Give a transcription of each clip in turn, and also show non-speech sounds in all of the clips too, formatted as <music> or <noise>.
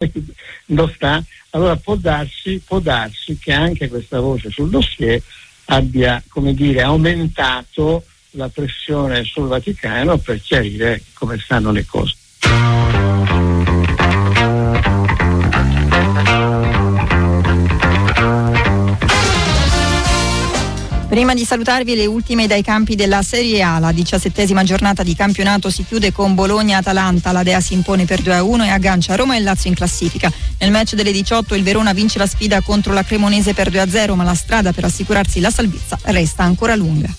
<laughs> lo sta, allora può darsi, può darsi che anche questa voce sul dossier abbia dire, aumentato la pressione sul Vaticano per chiarire come stanno le cose. Prima di salutarvi le ultime dai campi della Serie A, la diciassettesima giornata di campionato si chiude con Bologna-Atalanta, la Dea si impone per 2-1 e aggancia Roma e Lazio in classifica. Nel match delle 18 il Verona vince la sfida contro la Cremonese per 2-0, ma la strada per assicurarsi la salvezza resta ancora lunga.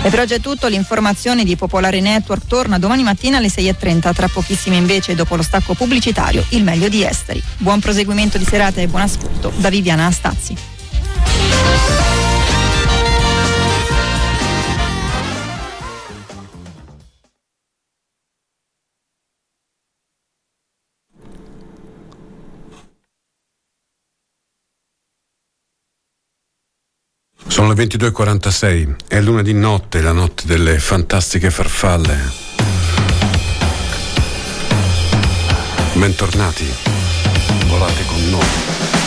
E per oggi è tutto, l'informazione di Popolare Network torna domani mattina alle 6.30, tra pochissime invece dopo lo stacco pubblicitario il meglio di esteri. Buon proseguimento di serata e buon ascolto da Viviana Astazzi. Sono le 22.46, è lunedì notte, la notte delle fantastiche farfalle. Bentornati, volate con noi.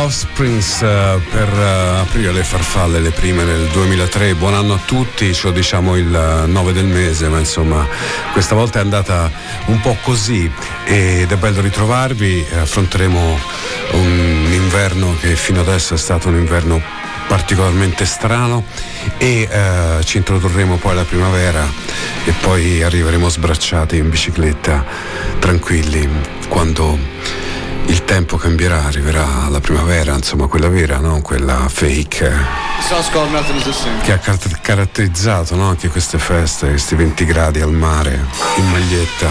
Offsprings uh, per uh, aprire le farfalle, le prime nel 2003. Buon anno a tutti, lo diciamo il 9 del mese, ma insomma questa volta è andata un po' così ed è bello ritrovarvi. Affronteremo un inverno che fino adesso è stato un inverno particolarmente strano e uh, ci introdurremo poi alla primavera e poi arriveremo sbracciati in bicicletta tranquilli quando il tempo cambierà, arriverà la primavera, insomma quella vera, non quella fake. Che ha caratterizzato no? anche queste feste, questi 20 gradi al mare, in maglietta.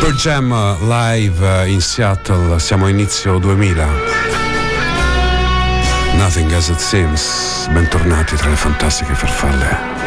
Per Jam live in Seattle, siamo a inizio 2000. Nothing as it seems. Bentornati tra le fantastiche farfalle.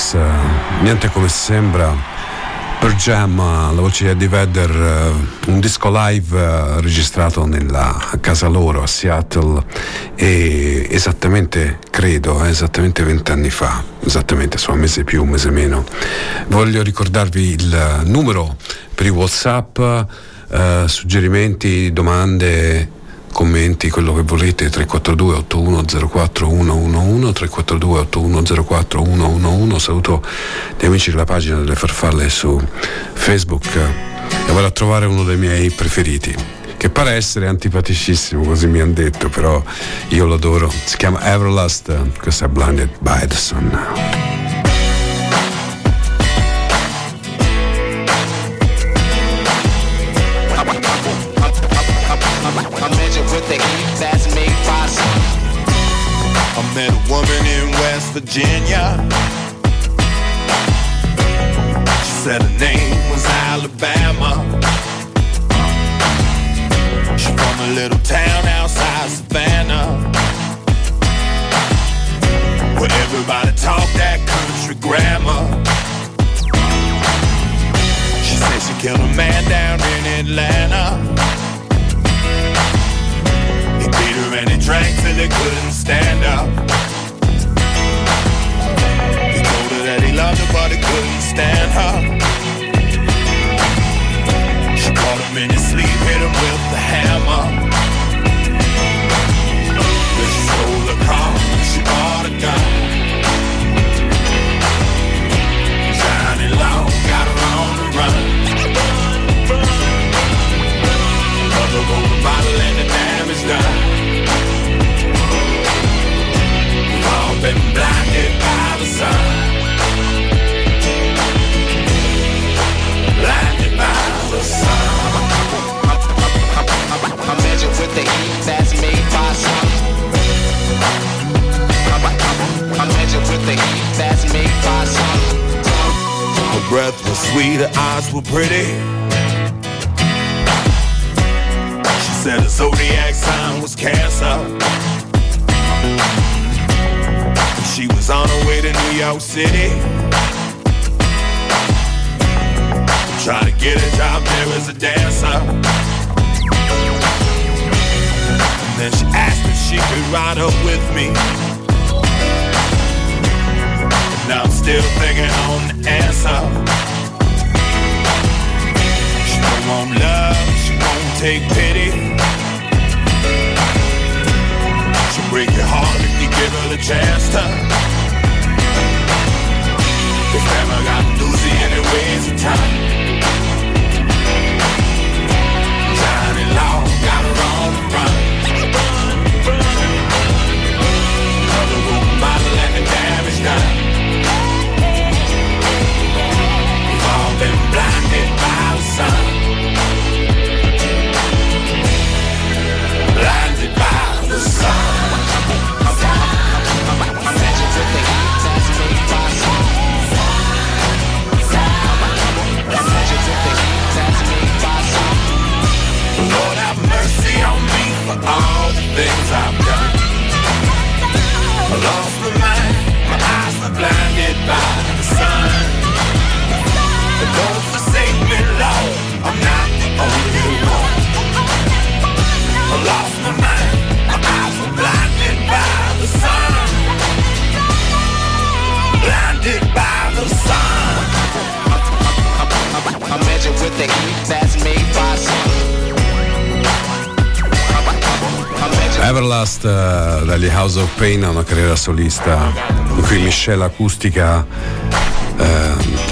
Seems, uh, niente come sembra. Per Jam, la voce di Eddie Vedder, uh, un disco live registrato nella casa loro a Seattle e esattamente, credo, esattamente vent'anni fa, esattamente, so, un mese più, un mese meno. Voglio ricordarvi il numero per i Whatsapp, suggerimenti, domande commenti, quello che volete, 342 8104 111, 342 8104 111, saluto gli amici della pagina delle farfalle su Facebook e vado a trovare uno dei miei preferiti che pare essere antipaticissimo, così mi hanno detto, però io lo adoro. Si chiama Everlast, questo è Blinded by the Sun. West Virginia. She said her name was Alabama. She's from a little town outside Savannah. Where everybody talk that country grammar. She said she killed a man down in Atlanta He beat her and he drank till he couldn't stand up. Loved her, but he couldn't stand her. She caught him in his sleep, hit him with the hammer. With that's made by sun. Her breath was sweet, her eyes were pretty. She said her zodiac sign was Cancer. She was on her way to New York City. Trying to get a job there as a dancer. Then she asked if she could ride up with me. And I'm still thinking on the answer. She don't want love, she won't take pity. She'll break your heart if you give her the chance to. Cause never got doozy anyways in time. House of Pain ha una carriera solista in cui miscela acustica uh,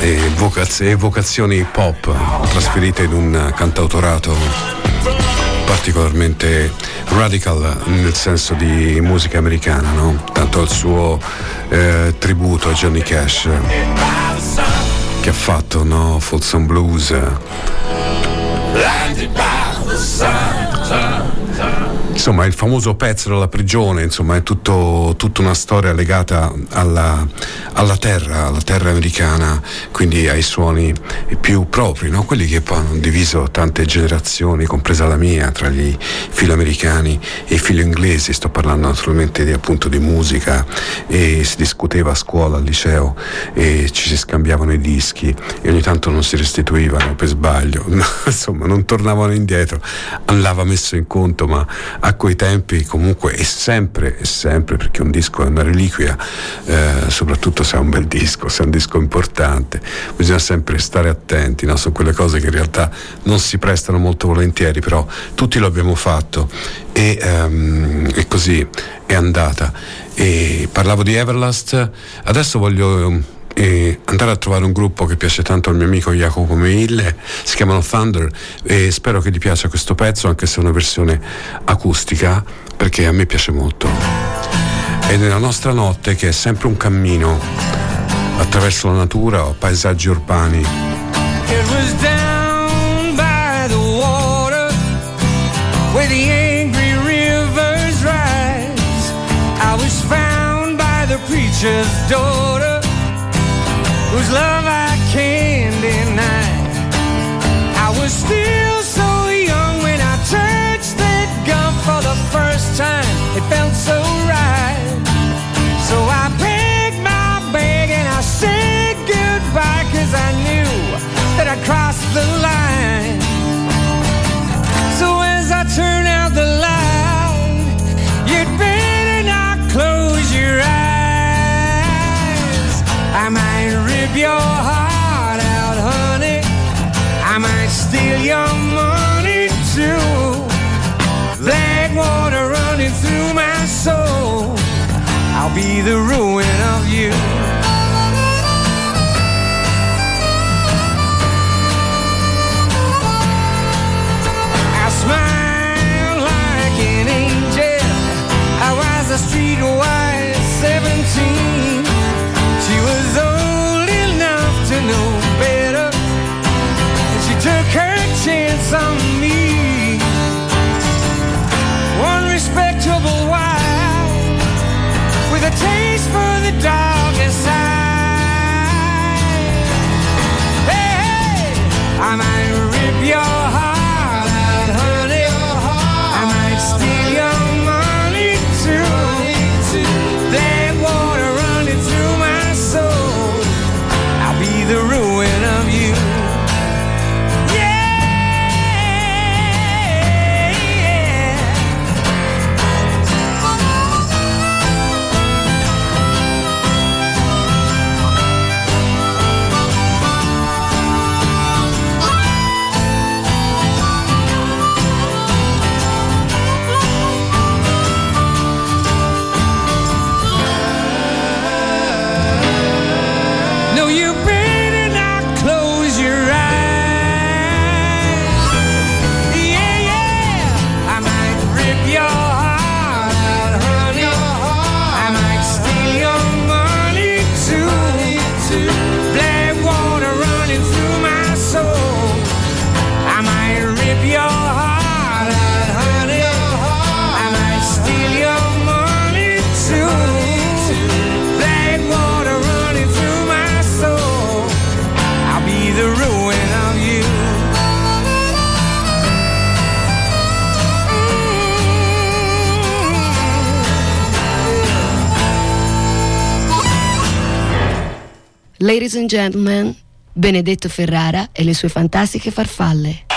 e, vocaz- e, vocazioni pop trasferite in un cantautorato particolarmente radical nel senso di musica americana, no? tanto il suo eh, tributo a Johnny Cash che ha fatto no? Folsom Blues. Insomma il famoso pezzo della prigione, insomma è tutto, tutta una storia legata alla, alla, terra, alla terra americana, quindi ai suoni più propri, no? quelli che poi hanno diviso tante generazioni, compresa la mia, tra gli filo americani e i filo inglesi, sto parlando naturalmente di, appunto di musica e si discuteva a scuola, al liceo e ci si scambiavano i dischi e ogni tanto non si restituivano per sbaglio, <laughs> no, insomma non tornavano indietro, andava messo in conto, ma a quei tempi comunque è sempre, è sempre, perché un disco è una reliquia, eh, soprattutto se è un bel disco, se è un disco importante, bisogna sempre stare attenti, no? sono quelle cose che in realtà non si prestano molto volentieri, però tutti lo abbiamo fatto e, um, e così è andata. E parlavo di Everlast, adesso voglio e andare a trovare un gruppo che piace tanto al mio amico Jacopo Meille, si chiamano Thunder e spero che gli piaccia questo pezzo anche se è una versione acustica perché a me piace molto. E nella nostra notte che è sempre un cammino attraverso la natura o paesaggi urbani. It daughter. Whose love your heart out, honey. I might steal your money too. Black water running through my soul. I'll be the ruin of you. I smile I might rip your Ladies and gentlemen, Benedetto Ferrara e le sue fantastiche farfalle.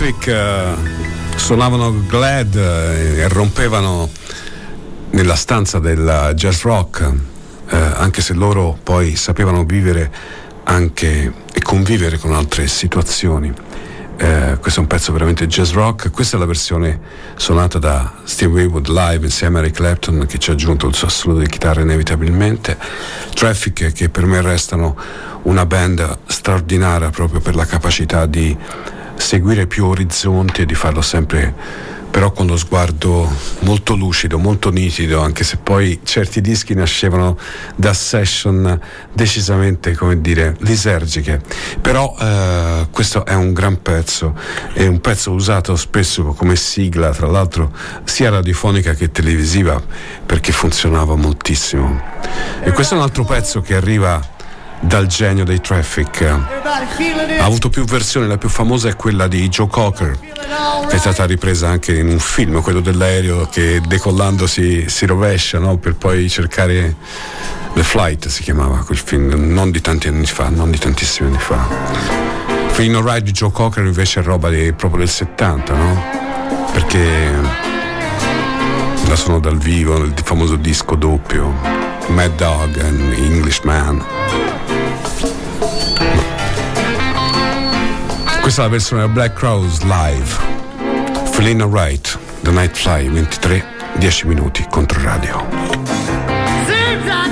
Traffic eh, suonavano Glad eh, e rompevano nella stanza del jazz rock, eh, anche se loro poi sapevano vivere anche e convivere con altre situazioni. Eh, questo è un pezzo veramente jazz rock, questa è la versione suonata da Steve Waywood live insieme a Eric Clapton che ci ha aggiunto il suo assoluto di chitarra inevitabilmente. Traffic che per me restano una band straordinaria proprio per la capacità di seguire più orizzonti e di farlo sempre però con lo sguardo molto lucido, molto nitido, anche se poi certi dischi nascevano da session decisamente, come dire, lisergiche. Però eh, questo è un gran pezzo, è un pezzo usato spesso come sigla, tra l'altro sia radiofonica che televisiva, perché funzionava moltissimo. E questo è un altro pezzo che arriva dal genio dei Traffic. Ha avuto più versioni, la più famosa è quella di Joe Cocker, che è stata ripresa anche in un film, quello dell'aereo che decollando si, si rovescia no? per poi cercare The Flight si chiamava quel film, non di tanti anni fa, non di tantissimi anni fa. Fino Ride di Joe Cocker invece è roba di, proprio del 70, no? Perché la sono dal vivo nel famoso disco doppio Mad Dog and Englishman. Questa è la versione Black Crowes live. Feeling Right, The Night Fly 23, 10 minuti contro radio. Seems I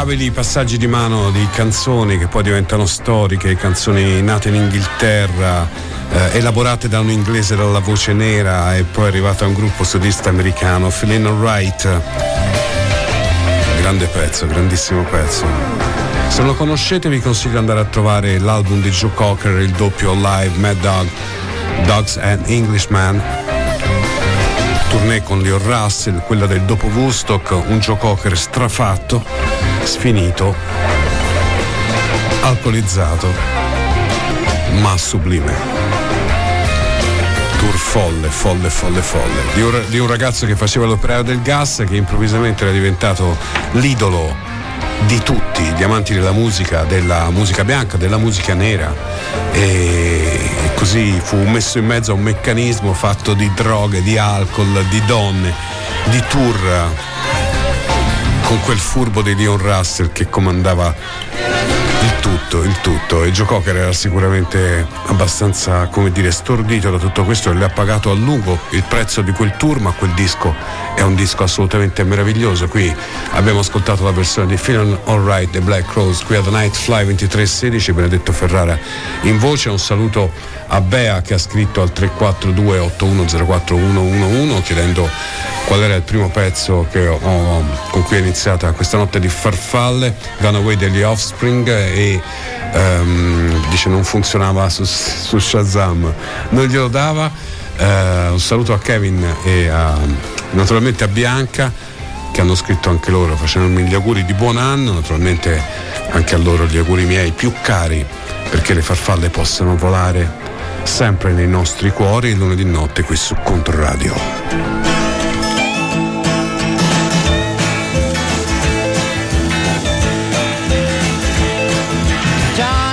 inevitabili passaggi di mano di canzoni che poi diventano storiche, canzoni nate in Inghilterra, eh, elaborate da un inglese dalla voce nera e poi arrivata a un gruppo solista americano, Feeling Alright. Grande pezzo, grandissimo pezzo. Se lo conoscete vi consiglio di andare a trovare l'album di Joe Cocker, il doppio live Mad Dog, Dogs and Englishman tournée con Leo Russell, quella del dopo Woodstock, un Joe Cocker strafatto, sfinito, alcolizzato, ma sublime. Tour folle, folle, folle, folle. Di un, di un ragazzo che faceva l'operaio del gas che improvvisamente era diventato l'idolo di tutti, gli amanti della musica, della musica bianca, della musica nera. E così fu messo in mezzo a un meccanismo fatto di droghe, di alcol, di donne, di tour con quel furbo di Leon Russell che comandava il tutto, il tutto. E Joe Cocker era sicuramente abbastanza, come dire, stordito da tutto questo e le ha pagato a lungo il prezzo di quel tour, ma quel disco è un disco assolutamente meraviglioso. Qui abbiamo ascoltato la versione di Feeling Alright The Black Rose qui ad Night Fly 2316, Benedetto Ferrara in voce. Un saluto a Bea che ha scritto al 342 8104111 chiedendo qual era il primo pezzo ho, con cui è iniziata questa notte di farfalle, Away degli Offspring e um, dice non funzionava su, su Shazam, non glielo dava. Uh, un saluto a Kevin e a, naturalmente a Bianca che hanno scritto anche loro facendomi gli auguri di buon anno, naturalmente anche a loro gli auguri miei più cari perché le farfalle possano volare sempre nei nostri cuori lunedì notte qui su Controradio.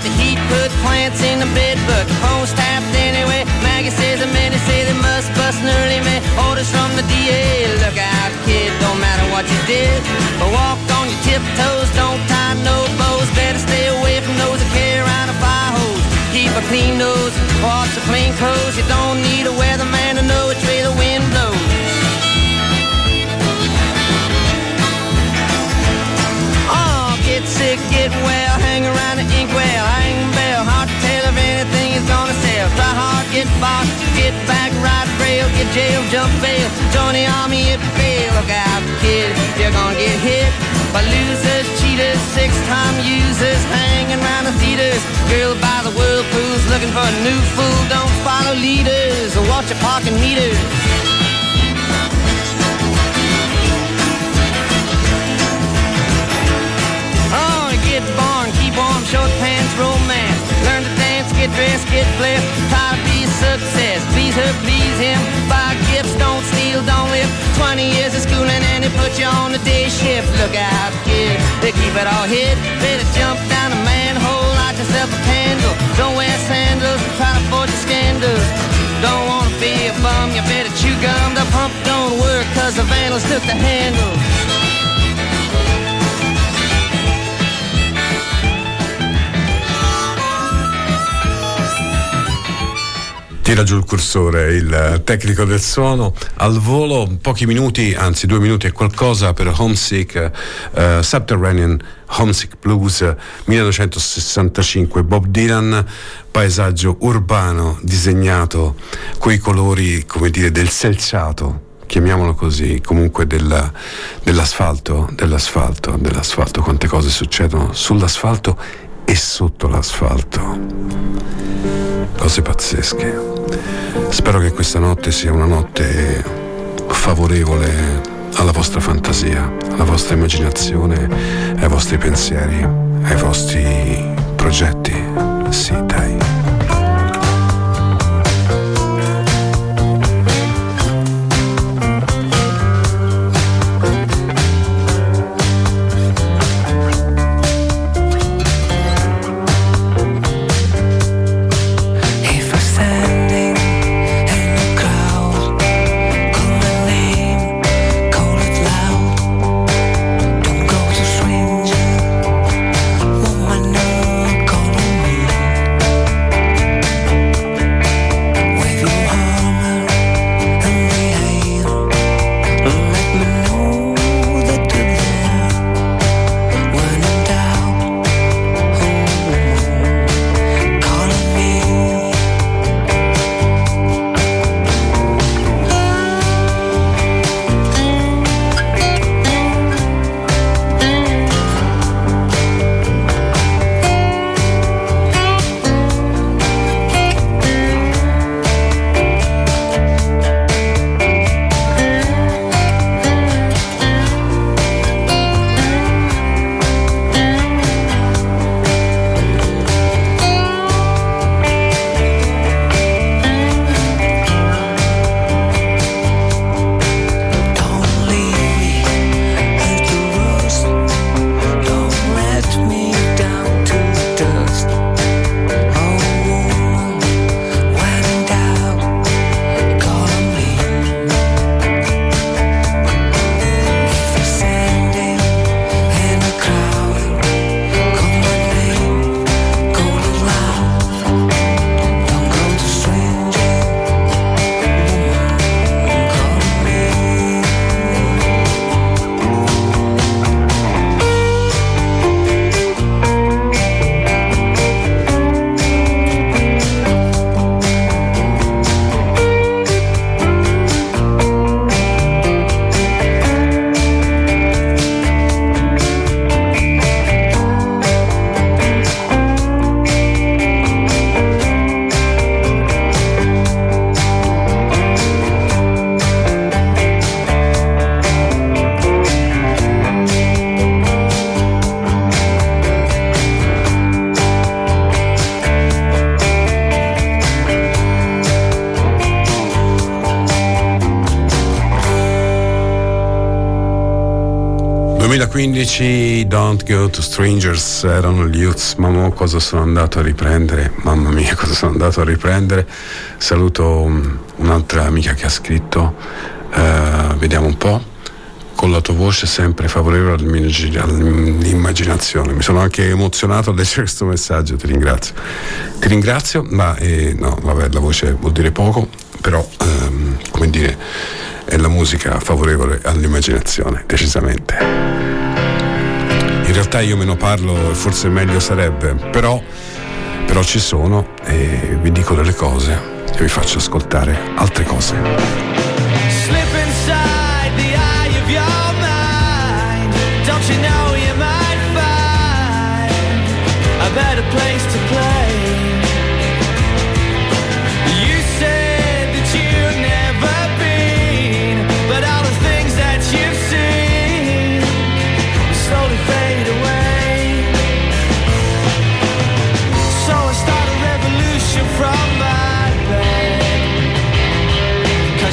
Talking the heat, put plants in the bed, but the phone's tapped anyway. Maggie says the men say they must bust an early man. Orders from the DA, look out, kid, don't matter what you did, but walk on your tiptoes, don't tie no bows, better stay away from those that carry around a fire hose. Keep a clean nose, wash your clean clothes. You don't need a weatherman to know which way the wind get bought, get back, ride rail, get jail, jump bail, join the army if fail. Look out, kid, you're gonna get hit by losers, cheaters, six-time users, hanging around the theaters. Girl by the whirlpools, looking for a new fool. Don't follow leaders or watch your parking meters. Oh, get born, keep warm, short pants, romance. Learn to dance, get dressed, get blessed. Try to be success. Please her, please him. Buy gifts, don't steal, don't live. 20 years of schooling and they put you on the day shift. Look out, kid, they keep it all hid. Better jump down a manhole, light yourself a candle. Don't wear sandals, try to forge your scandals. Don't wanna be a bum, you better chew gum. The pump don't work, cause the vandals took the handle. Tira giù il cursore, il tecnico del suono. Al volo, pochi minuti, anzi due minuti e qualcosa per Homesick, uh, Subterranean Homesick Blues 1965, Bob Dylan, paesaggio urbano disegnato coi colori, come dire, del selciato chiamiamolo così, comunque della, dell'asfalto, dell'asfalto, dell'asfalto, quante cose succedono sull'asfalto e sotto l'asfalto cose pazzesche. Spero che questa notte sia una notte favorevole alla vostra fantasia, alla vostra immaginazione, ai vostri pensieri, ai vostri progetti. Sì, dai. 2015 Don't Go to Strangers erano gli Youths, ma cosa sono andato a riprendere? Mamma mia, <laughs> cosa sono andato a riprendere? Saluto um, un'altra amica che ha scritto, uh, vediamo un po'. Con la tua voce sempre favorevole all'immaginazione. Mi sono anche emozionato a leggere <laughs> questo messaggio, ti ringrazio. Ti ringrazio, ma eh, no, vabbè, la voce vuol dire poco, però ehm, come dire è la musica favorevole all'immaginazione, decisamente. In realtà io me ne parlo e forse meglio sarebbe, però, però ci sono e vi dico delle cose e vi faccio ascoltare altre cose. Slip inside the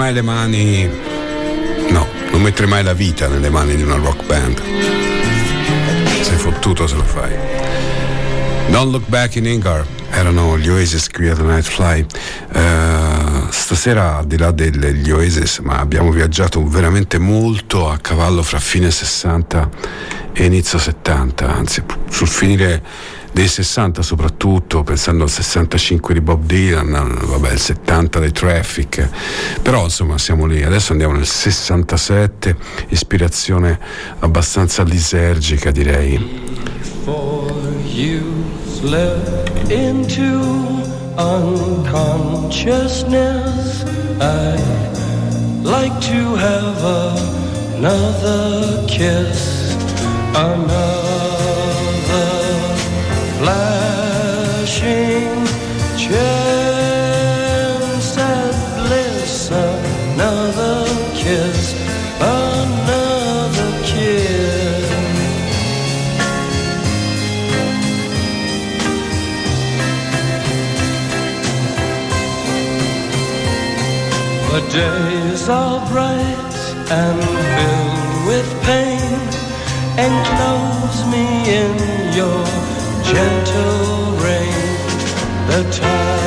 mai le mani, no, non mettere mai la vita nelle mani di una rock band. Sei fottuto se lo fai. Don't Look Back in Ingar erano gli Oasis qui a The Night Fly. Eh, stasera al di là degli Oasis, ma abbiamo viaggiato veramente molto a cavallo fra fine 60 e inizio 70, anzi sul finire dei 60 soprattutto, pensando al 65 di Bob Dylan, vabbè il 70 dei Traffic, però insomma siamo lì, adesso andiamo nel 67, ispirazione abbastanza lisergica direi. Like to have another kiss, another bliss, another kiss, another kiss. The days are bright and filled with pain. Enclose me in your gentle. The time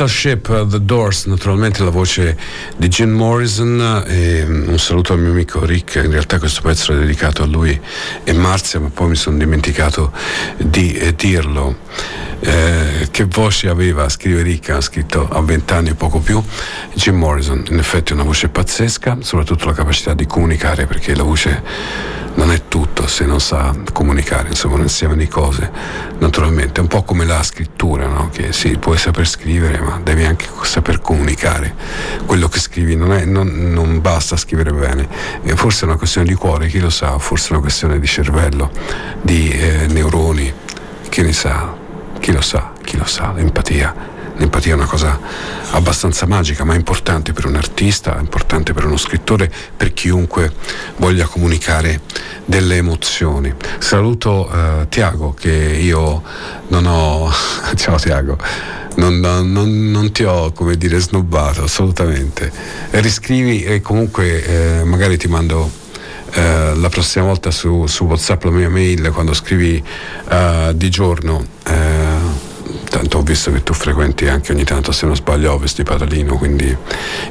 Crystal Ship, uh, The Doors, naturalmente la voce di Jim Morrison e mm, un saluto al mio amico Rick, in realtà questo pezzo è dedicato a lui e Marzia, ma poi mi sono dimenticato di eh, dirlo. Eh, che voce aveva, scrive Rick, ha scritto a vent'anni o poco più, Jim Morrison, in effetti una voce pazzesca, soprattutto la capacità di comunicare perché la voce non è tutto se non sa comunicare, insomma un insieme di cose, naturalmente, è un po' come la scrittura, no? che sì, puoi saper scrivere ma devi anche saper comunicare, quello che scrivi non, è, non, non basta scrivere bene, e forse è una questione di cuore, chi lo sa, forse è una questione di cervello, di eh, neuroni, chi ne sa, chi lo sa, chi lo sa, l'empatia. L'empatia è una cosa abbastanza magica, ma importante per un artista, importante per uno scrittore, per chiunque voglia comunicare delle emozioni. Saluto eh, Tiago che io non ho. <laughs> Ciao Tiago. Non, non- non- ti ho come dire snobbato assolutamente riscrivi e comunque eh, magari ti mando eh, la prossima volta su, su whatsapp la mia mail quando scrivi eh, di giorno eh, visto che tu frequenti anche ogni tanto se non sbaglio Ovest di Patalino quindi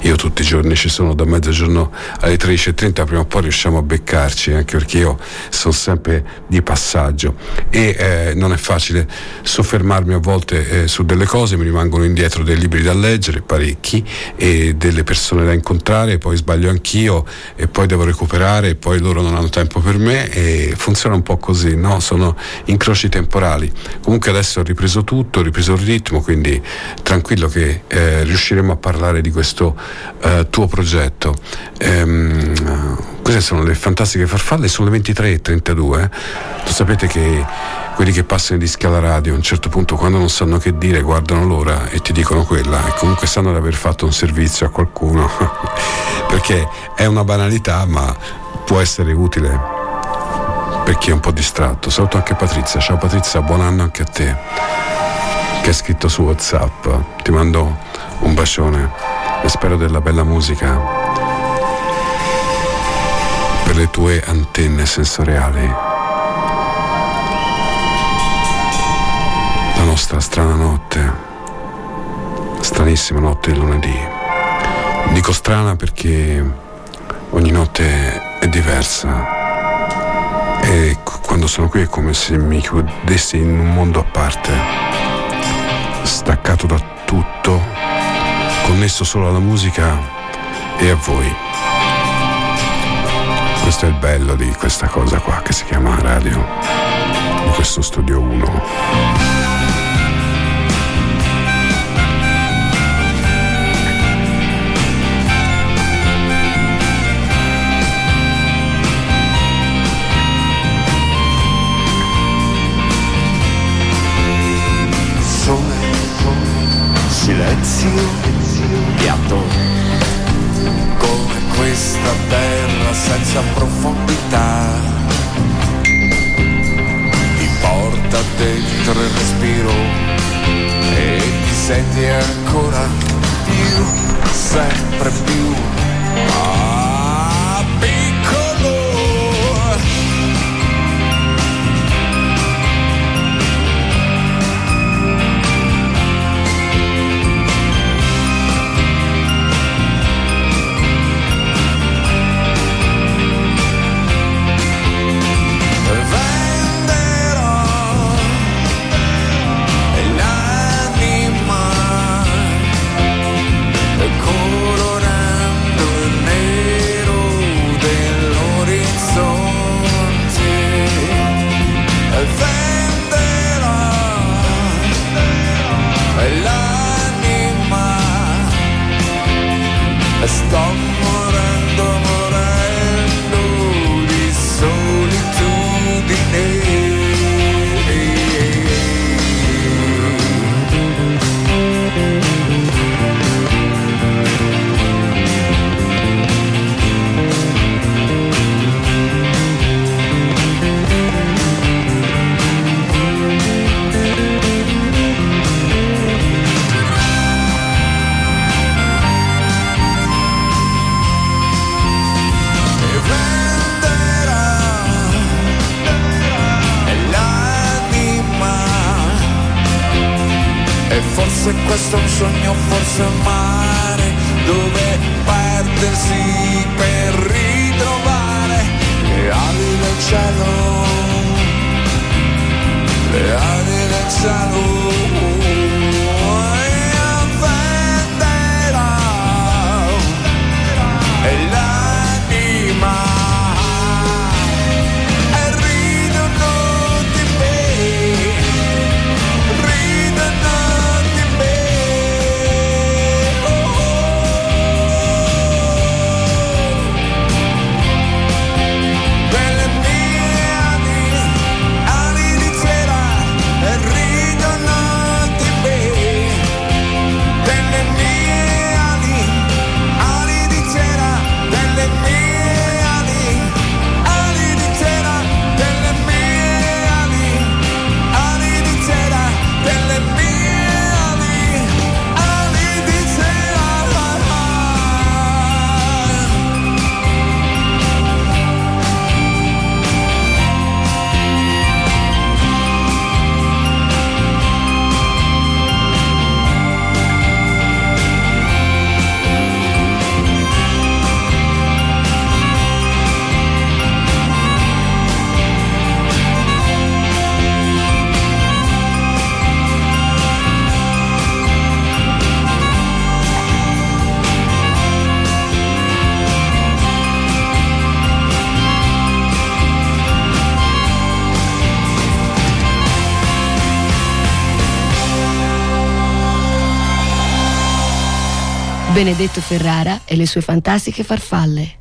io tutti i giorni ci sono da mezzogiorno alle 13.30 prima o poi riusciamo a beccarci anche perché io sono sempre di passaggio e eh, non è facile soffermarmi a volte eh, su delle cose mi rimangono indietro dei libri da leggere parecchi e delle persone da incontrare poi sbaglio anch'io e poi devo recuperare e poi loro non hanno tempo per me e funziona un po' così no? sono incroci temporali comunque adesso ho ripreso tutto ho ripreso il ritmo, quindi tranquillo che eh, riusciremo a parlare di questo eh, tuo progetto. Ehm, queste sono le fantastiche farfalle, sono le 23.32. Eh. Lo sapete che quelli che passano i dischi alla radio a un certo punto quando non sanno che dire guardano l'ora e ti dicono quella e comunque sanno di aver fatto un servizio a qualcuno <laughs> perché è una banalità ma può essere utile per chi è un po' distratto. Saluto anche Patrizia, ciao Patrizia, buon anno anche a te che hai scritto su Whatsapp. Ti mando un bacione e spero della bella musica per le tue antenne sensoriali. La nostra strana notte, stranissima notte di lunedì. Dico strana perché ogni notte è diversa e quando sono qui è come se mi chiudessi in un mondo a parte, staccato da tutto, connesso solo alla musica e a voi. Questo è il bello di questa cosa qua che si chiama radio, di questo studio 1. Silenzio, piatto, come questa terra senza profondità. Ti porta dentro il respiro e ti senti ancora più, sempre più. E forse questo è un sogno, forse un mare dove perdersi per ritrovare le ali del cielo, le ali del cielo. Benedetto Ferrara e le sue fantastiche farfalle.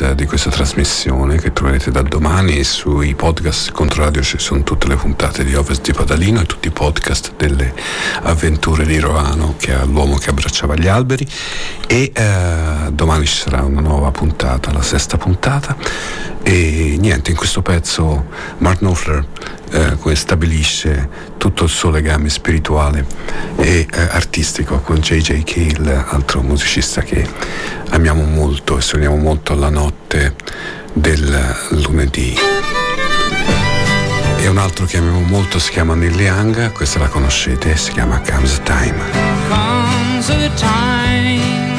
Di questa trasmissione che troverete da domani sui podcast Controradio ci sono tutte le puntate di Ovest di Padalino e tutti i podcast delle avventure di Roano che è l'uomo che abbracciava gli alberi. E eh, domani ci sarà una nuova puntata, la sesta puntata. E niente, in questo pezzo Mark Knopfler eh, stabilisce tutto il suo legame spirituale e eh, artistico con J.J. Cale, altro musicista che amiamo molto e suoniamo molto la notte del lunedì. E un altro che amiamo molto si chiama Neil Young, questa la conoscete, si chiama Comes a Time. comes a time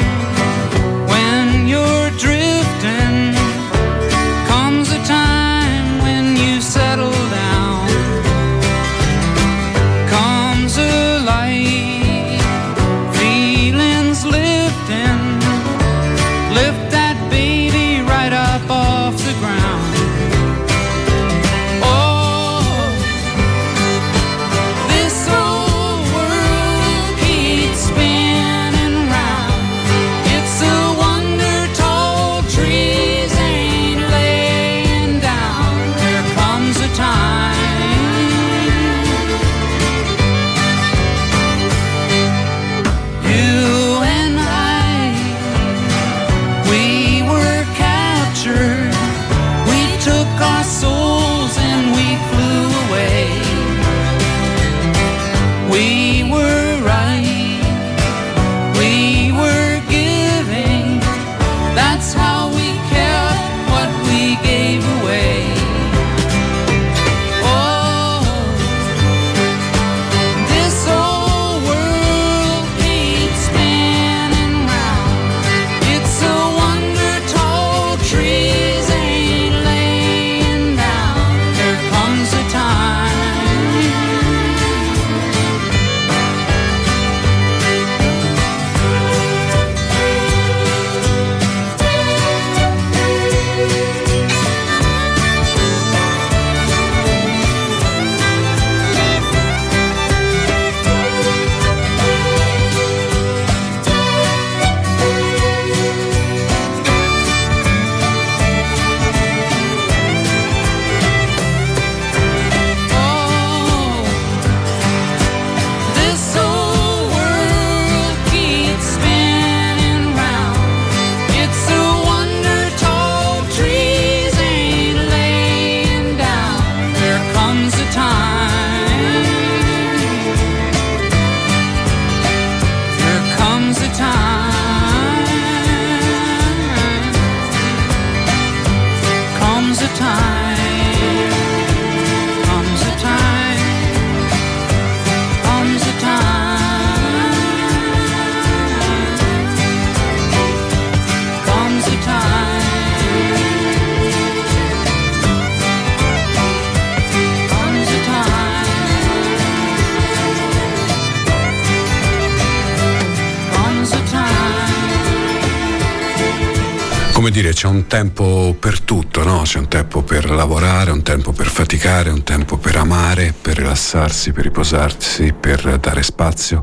c'è un tempo per tutto, no? C'è un tempo per lavorare, un tempo per faticare, un tempo per amare, per rilassarsi, per riposarsi, per dare spazio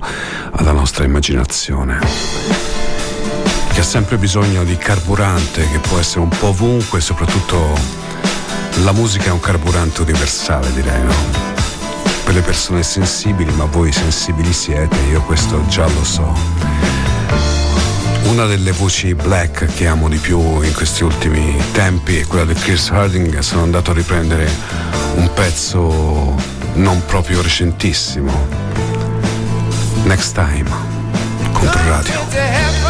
alla nostra immaginazione. Che ha sempre bisogno di carburante, che può essere un po' ovunque, soprattutto la musica è un carburante universale, direi, no? Per le persone sensibili, ma voi sensibili siete, io questo già lo so. Una delle voci black che amo di più in questi ultimi tempi è quella di Chris Harding. Sono andato a riprendere un pezzo non proprio recentissimo. Next Time, contro radio.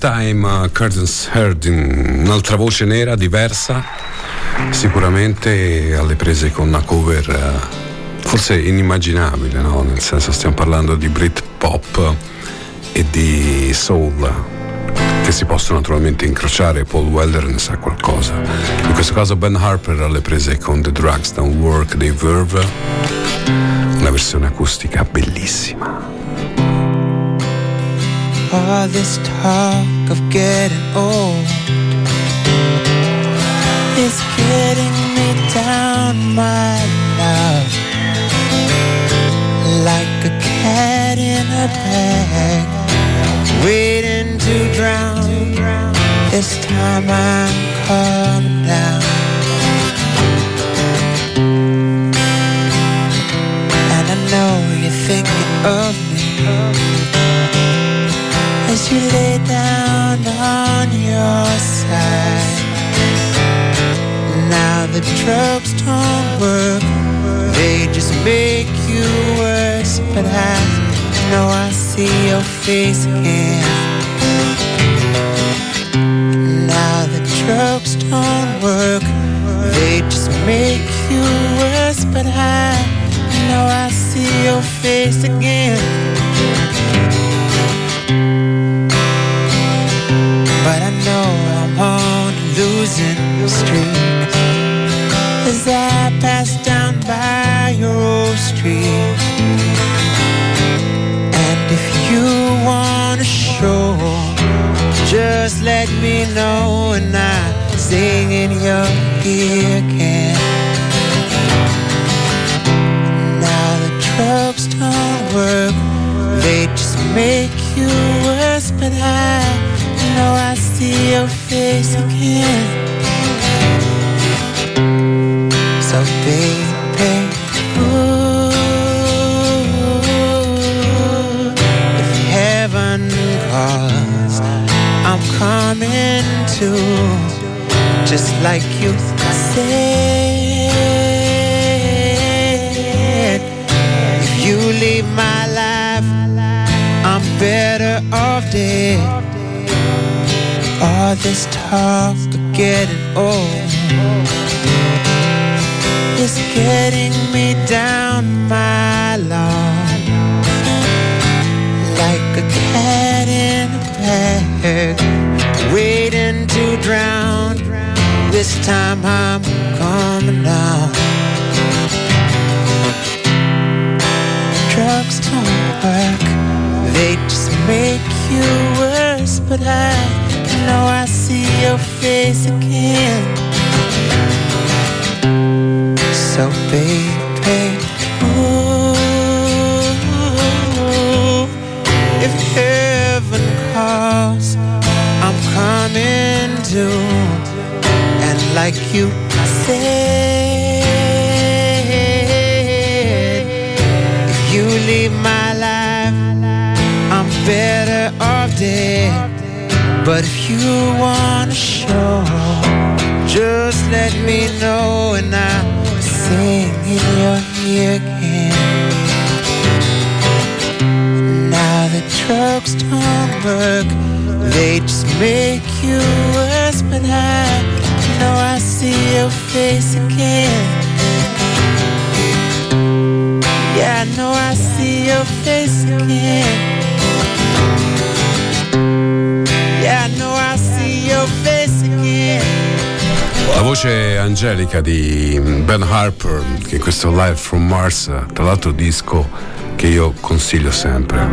Time uh, Curtains Heard in un'altra voce nera diversa, sicuramente alle prese con una cover uh, forse inimmaginabile, no? nel senso stiamo parlando di Britpop e di soul che si possono naturalmente incrociare, Paul Weller ne sa qualcosa. In questo caso Ben Harper alle prese con The Drugs Don't Work dei Verve, una versione acustica bellissima. All this talk of getting old is getting me down, my love. Like a cat in a bag, waiting to drown. This time I'm calming down. And I know you're thinking of me you lay down on your side. Now the drugs don't work, they just make you worse. But I know I see your face again. Now the drugs don't work, they just make you worse. But I know I see your face again. Streak As I pass down by your street. And if you wanna show Just let me know and I sing in your ear again. Now the drugs don't work They just make you worse But I know I see your face again. Just like you said. If you leave my life, I'm better off dead. All this talk of getting old time I'm coming down. Drugs don't work, they just make you worse, but I know I see your face again. So baby, ooh, if heaven calls, I'm coming to. Like you said, if you leave my life, I'm better off dead. But if you wanna show, just let me know and I'll sing in your ear again. Now the drugs don't work, they just make you worse. But I know I see your face again. Yeah, I know I see your face again. Yeah, I know I see your face again. La voce angelica di Ben Harper, che è questo Live from Mars, tra l'altro disco che io consiglio sempre.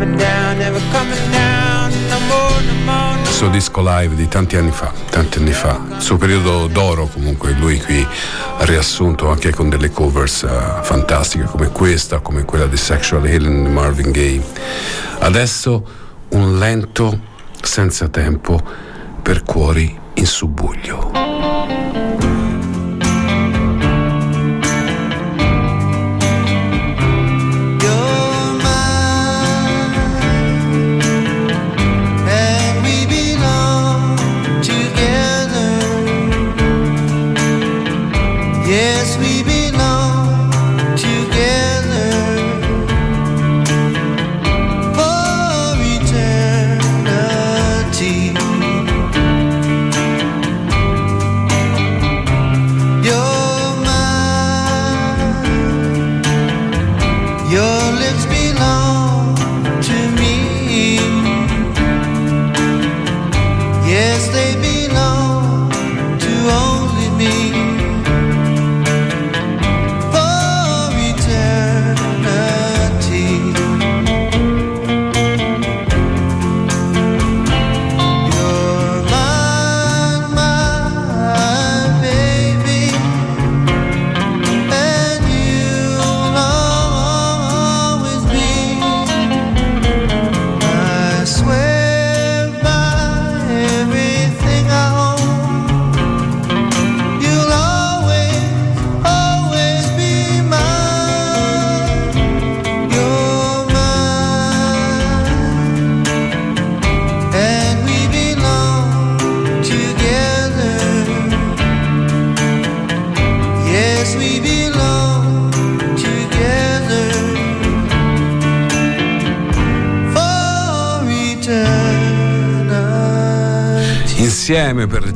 Suo disco live di tanti anni fa, tanti anni fa, il suo periodo d'oro comunque, lui qui ha riassunto anche con delle covers eh, fantastiche come questa, come quella di Sexual Healing di Marvin Gaye. Adesso un lento, senza tempo, per cuori in subbuglio.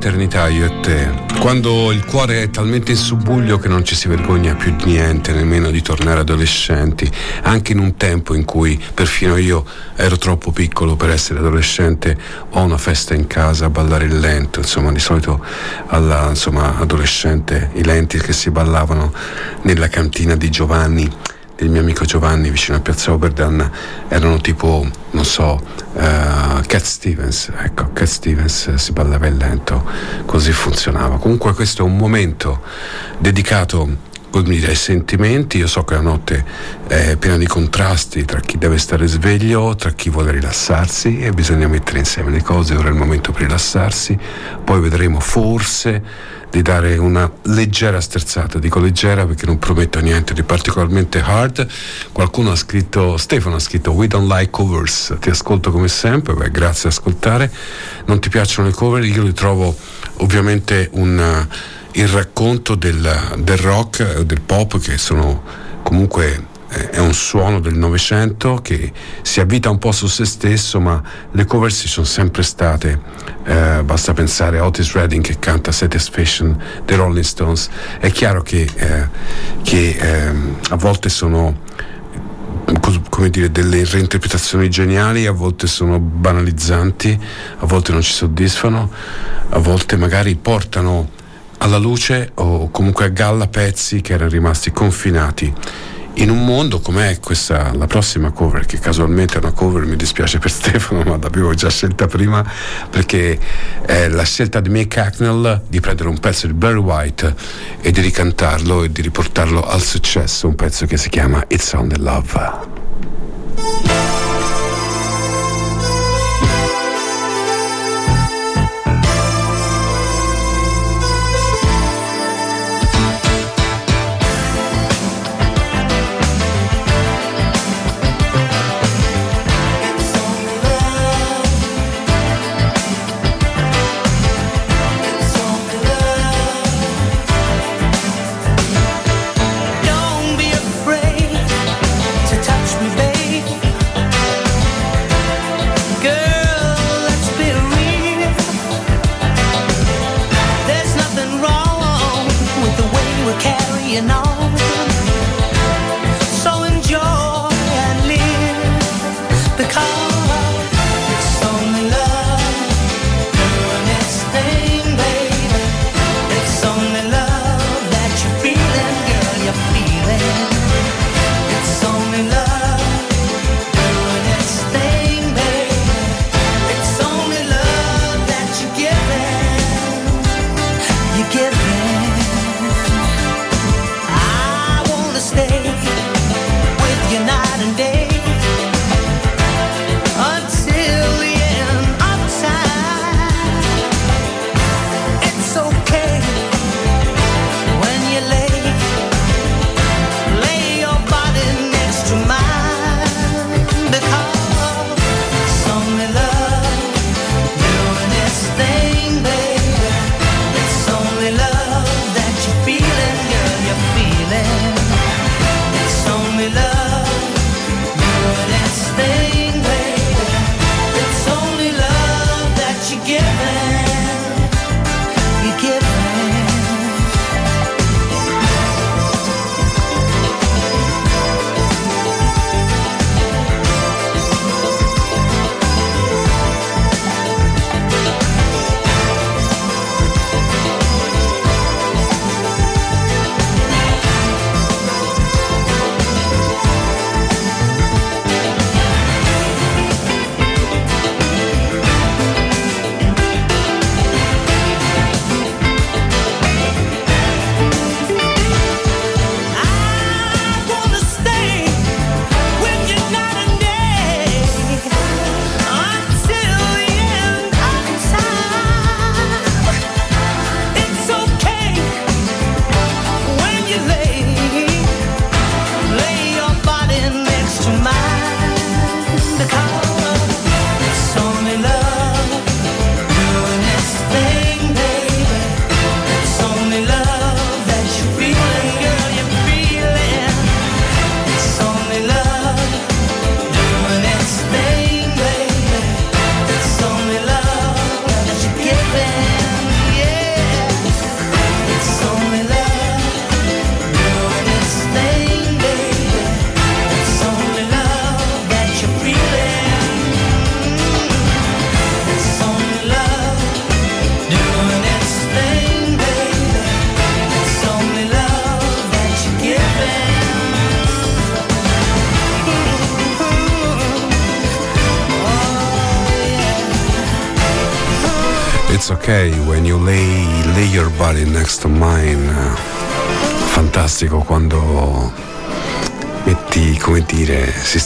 L'eternità io e te. Quando il cuore è talmente in subbuglio che non ci si vergogna più di niente, nemmeno di tornare adolescenti, anche in un tempo in cui perfino io ero troppo piccolo per essere adolescente, ho una festa in casa a ballare il lento, insomma di solito alla insomma, adolescente i lenti che si ballavano nella cantina di Giovanni del mio amico Giovanni vicino a Piazza Oberdan erano tipo, non so, eh, Cat Stevens, ecco, Cat Stevens si ballava il lento, così funzionava. Comunque questo è un momento dedicato come dire, ai sentimenti, io so che la notte è piena di contrasti tra chi deve stare sveglio, tra chi vuole rilassarsi e bisogna mettere insieme le cose, ora è il momento per rilassarsi, poi vedremo forse di dare una leggera sterzata, dico leggera perché non prometto niente di particolarmente hard. Qualcuno ha scritto, Stefano ha scritto We don't like covers, ti ascolto come sempre, beh grazie ad ascoltare, non ti piacciono le cover, io li trovo ovviamente un, il racconto del, del rock e del pop che sono comunque eh, è un suono del Novecento che si avvita un po' su se stesso, ma le cover ci sono sempre state. Eh, basta pensare a Otis Redding che canta Satisfaction dei Rolling Stones. È chiaro che, eh, che ehm, a volte sono come dire, delle reinterpretazioni geniali, a volte sono banalizzanti, a volte non ci soddisfano, a volte magari portano alla luce o comunque a galla pezzi che erano rimasti confinati in un mondo com'è questa, la prossima cover, che casualmente è una cover, mi dispiace per <laughs> Stefano, ma l'avevo già scelta prima, perché è la scelta di Mick Hacknell di prendere un pezzo di Barry White e di ricantarlo e di riportarlo al successo, un pezzo che si chiama It's on the Love.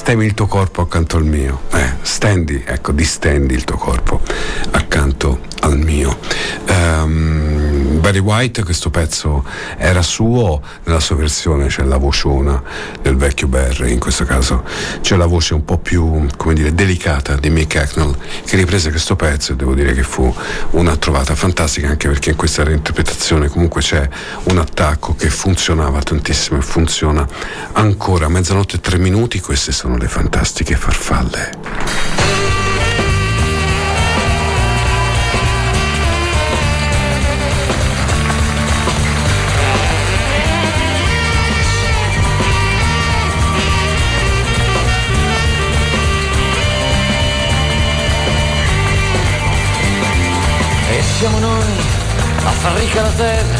Sistemi il tuo White, questo pezzo era suo, nella sua versione c'è la vociona del vecchio Barry, in questo caso c'è la voce un po' più, come dire, delicata di Mick Hacknell, che riprese questo pezzo e devo dire che fu una trovata fantastica anche perché in questa reinterpretazione comunque c'è un attacco che funzionava tantissimo e funziona ancora. Mezzanotte e tre minuti, queste sono le fantastiche farfalle. Far ricca la terra,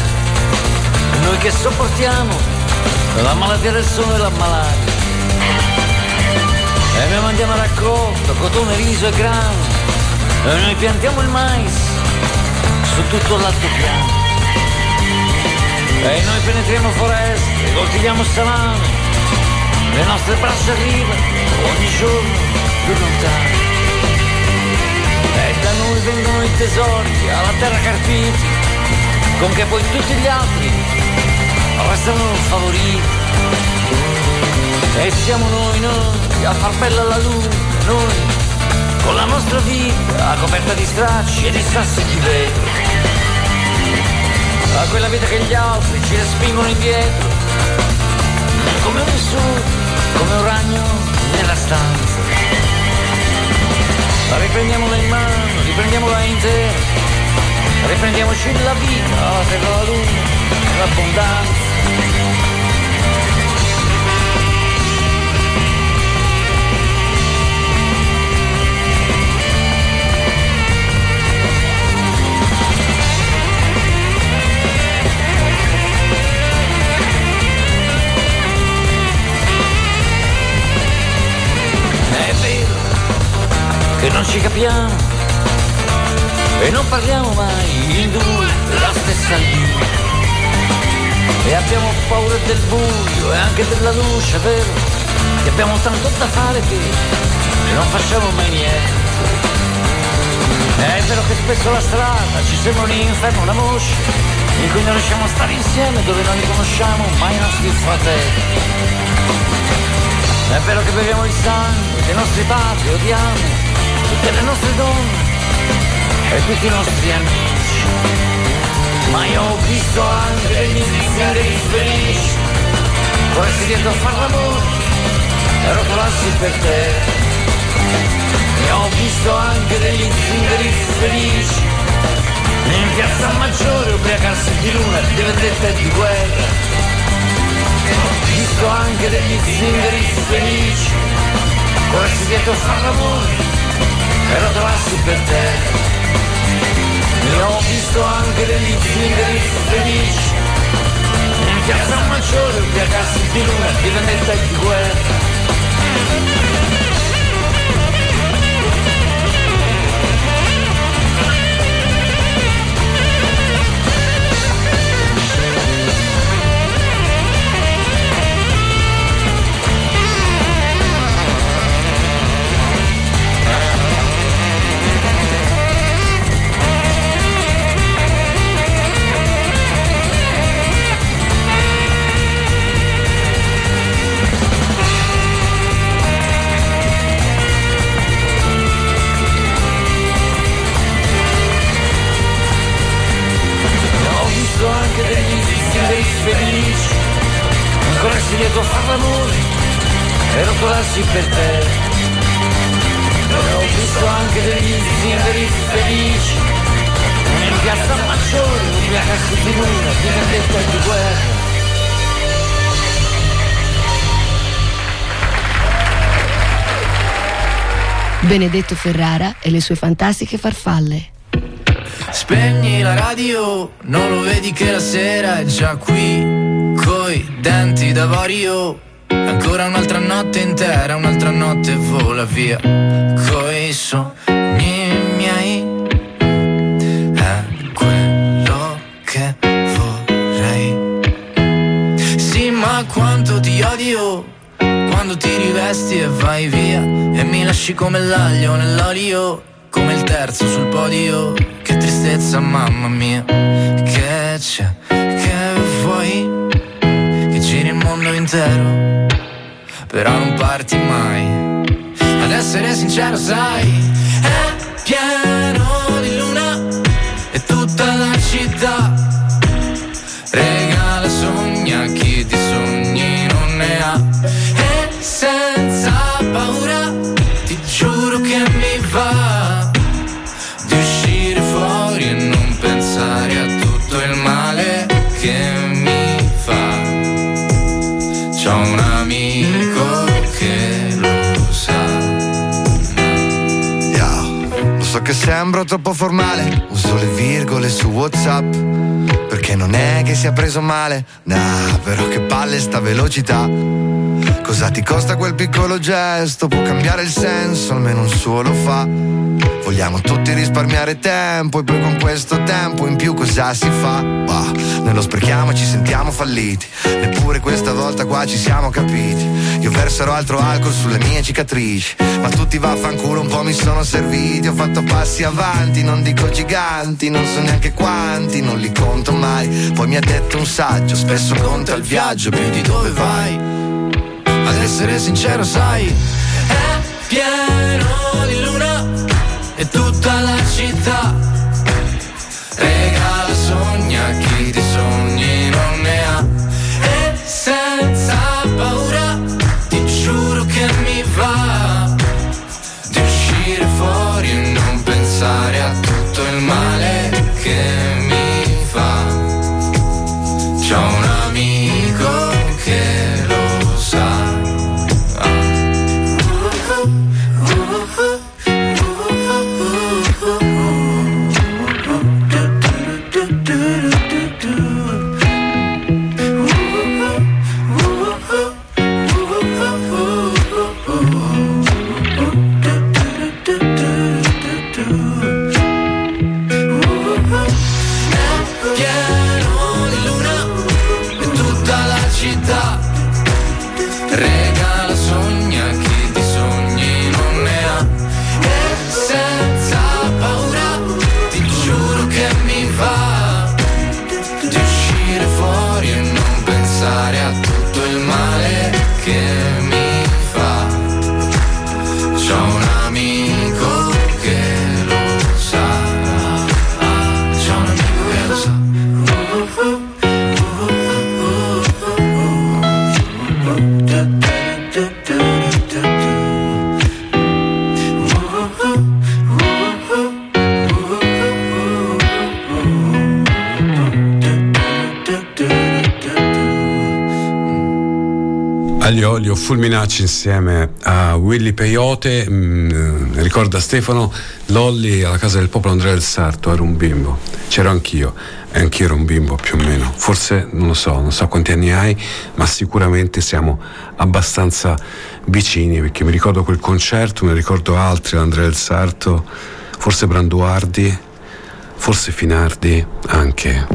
noi che sopportiamo la malattia del sonno e la malaria. E noi mandiamo raccolto cotone, riso e grano. E noi piantiamo il mais su tutto l'altopiano. E noi penetriamo foreste, coltiviamo salame. Le nostre braccia arrivano ogni giorno più lontano. E da noi vengono i tesori alla terra carpiti, con che poi tutti gli altri restano favoriti. E siamo noi, noi, a far bella la luna, noi, con la nostra vita coperta di stracci e di sassi di vetro. A quella vita che gli altri ci respingono indietro, come un vissuto, come un ragno nella stanza. La riprendiamola in mano, riprendiamola intera, riprendiamoci la vita, terra, la luna, l'abbondanza. È vero che non ci capiamo e non parliamo mai in due la stessa lingua. E abbiamo paura del buio e anche della luce, vero? Che abbiamo tanto da fare che non facciamo mai niente. È vero che spesso la strada ci sembra un inferno, una moscia, in cui non riusciamo a stare insieme, dove non riconosciamo mai i nostri fratelli. È vero che beviamo il sangue dei nostri padri, odiamo tutte le nostre donne e tutti i nostri amici. Ma io ho visto anche degli zingari felici, corrersi dietro a far l'amore e rotolarsi per te. E ho visto anche degli zingari felici, in piazza Maggiore ubriacarsi di luna, di vendetta e di guerra. Ho visto anche degli zingari felici, corrersi dietro a far l'amore e rotolarsi per te. E ho visto anche degli zingari felici, in piazza Maggiore ubriacarsi di luna, di vendetta e di. L'amore e rotolarsi per te. E ho visto anche degli zingari felici, in piazza Maggiore, ubriacarsi di luna, di vendetta e di guerra. Benedetto Ferrara e le sue fantastiche farfalle. Spegni la radio, non lo vedi che la sera è già qui, coi denti d'avorio. Ancora un'altra notte intera, un'altra notte vola via, coi sogni miei. È quello che vorrei. Sì, ma quanto ti odio quando ti rivesti e vai via e mi lasci come l'aglio nell'olio, come il terzo sul podio. Che tristezza, mamma mia, che c'è, mondo intero, però non parti mai. Ad essere sincero, sai, è pieno di luna e tutta la città regala amico che lo sa. Lo so che sembro troppo formale. Uso le virgole su WhatsApp. Perché non è che sia preso male. Nah, però che palle sta velocità. Cosa ti costa quel piccolo gesto? Può cambiare il senso, almeno un suo lo fa. Vogliamo tutti risparmiare tempo e poi con questo tempo in più cosa si fa? Bah, noi lo sprechiamo e ci sentiamo falliti. Neppure questa volta qua ci siamo capiti. Io verserò altro alcol sulle mie cicatrici. Ma tutti vaffanculo un po' mi sono serviti. Ho fatto passi avanti, non dico giganti, non so neanche quanti, non li conto mai. Poi mi ha detto un saggio, spesso conta il viaggio più di dove vai. Ad essere sincero, sai, È pieno città Agli olio Fulminacci insieme a Willy Peyote, mm, ricorda Stefano, Lolli alla casa del popolo Andrea del Sarto, ero un bimbo, c'ero anch'io, e anch'io ero un bimbo più o meno, forse non lo so, non so quanti anni hai, ma sicuramente siamo abbastanza vicini perché mi ricordo quel concerto, mi ricordo altri, Andrea del Sarto, forse Branduardi, forse Finardi anche.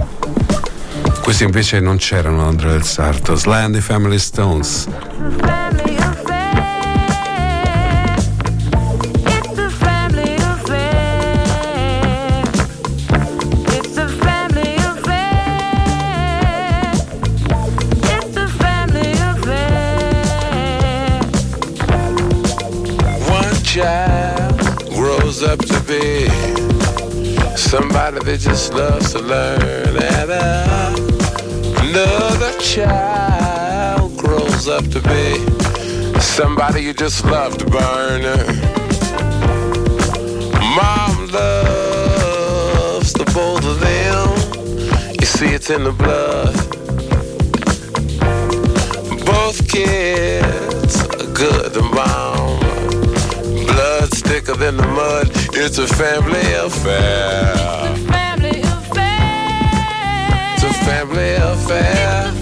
Questi invece non c'erano Andrea del Sarto, Sly and the Family Stones. Somebody that just loves to learn, somebody you just love to burn. Mom loves the both of them. You see, it's in the blood. Both kids are good and bomb. Blood thicker than the mud. It's a family affair. It's a family affair. Guardo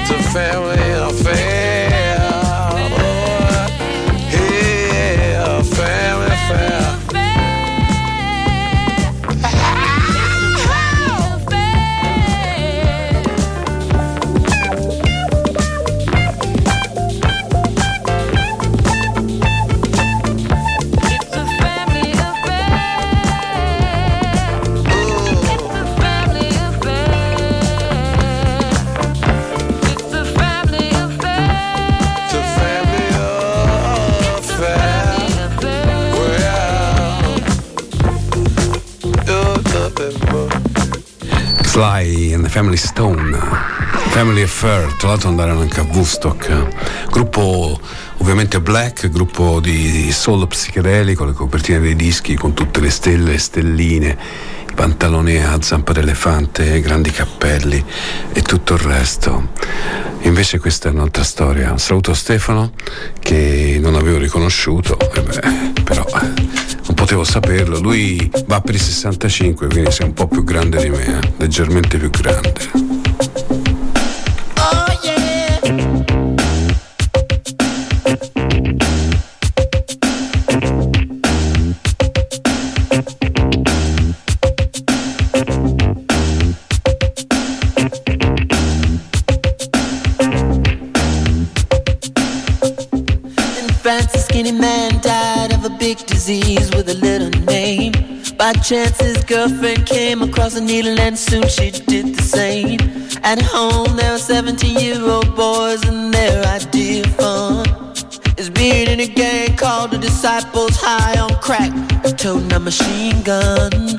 it's a family affair. Oh, yeah, family affair. Sly and the Family Stone, Family Affair, tra l'altro andarono anche a Woodstock, gruppo ovviamente black, gruppo di soul psichedelico, le copertine dei dischi con tutte le stelle e stelline, i pantaloni a zampa d'elefante, grandi cappelli e tutto il resto. Invece questa è un'altra storia. Saluto Stefano che non avevo riconosciuto, e beh, però eh, potevo saperlo. Lui va per i 65, quindi sei un po' più grande di me, eh, leggermente più grande. By chance, his girlfriend came across a needle, and soon she did the same. At home, there were 17 year old boys, and their idea of fun is being in a gang called the Disciples High on Crack, toting a machine gun.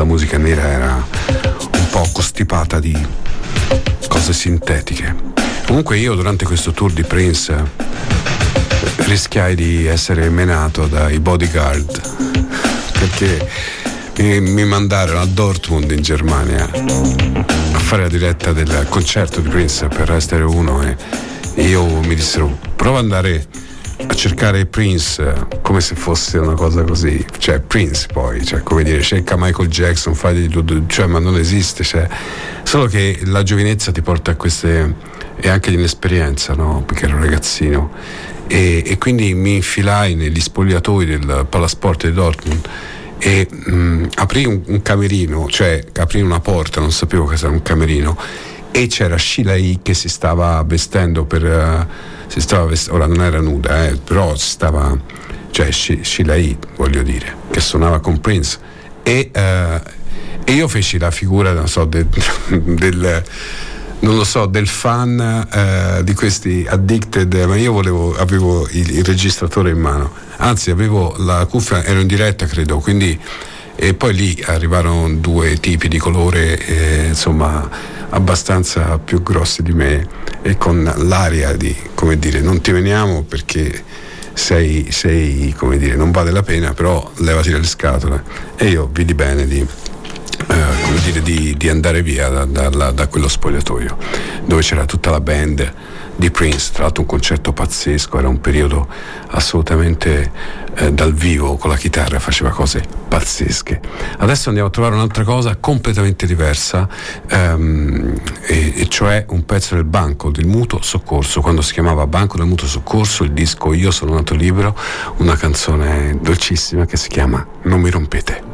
La musica nera era un po' costipata di cose sintetiche. Comunque io durante questo tour di Prince rischiai di essere menato dai bodyguard perché mi, mi mandarono a Dortmund in Germania a fare la diretta del concerto di Prince per Stereo 1 e, e io mi dissero prova ad andare a cercare Prince come se fosse una cosa così, cioè Prince poi, cioè come dire, cerca Michael Jackson, fai di tutto, cioè ma non esiste, cioè, solo che la giovinezza ti porta a queste e anche l'inesperienza, no? Perché ero ragazzino e, e quindi mi infilai negli spogliatoi del Palasport di Dortmund e mh, aprì un, un camerino, cioè aprì una porta, non sapevo che era un camerino e c'era Sheila E che si stava vestendo per eh, si stava vest- ora non era nuda eh, però stava cioè Sh- Sheila E voglio dire che suonava con Prince. E, eh, e io feci la figura non so del, <laughs> del non lo so, del fan eh, di questi addicted, ma io volevo, avevo il, il registratore in mano, anzi avevo la cuffia, ero in diretta credo, quindi e poi lì arrivarono due tipi di colore eh, insomma abbastanza più grossi di me e con l'aria di come dire non ti veniamo perché sei, sei come dire non vale la pena però levati dalle scatole. E io vidi bene di eh, come dire, di, di andare via da, da- da quello spogliatoio dove c'era tutta la band di Prince, tra l'altro un concerto pazzesco, era un periodo assolutamente eh, dal vivo con la chitarra, faceva cose pazzesche. Adesso andiamo a trovare un'altra cosa completamente diversa, ehm, e, e cioè un pezzo del Banco del Mutuo Soccorso, quando si chiamava Banco del Mutuo Soccorso, il disco Io sono nato libero, una canzone dolcissima che si chiama Non mi rompete.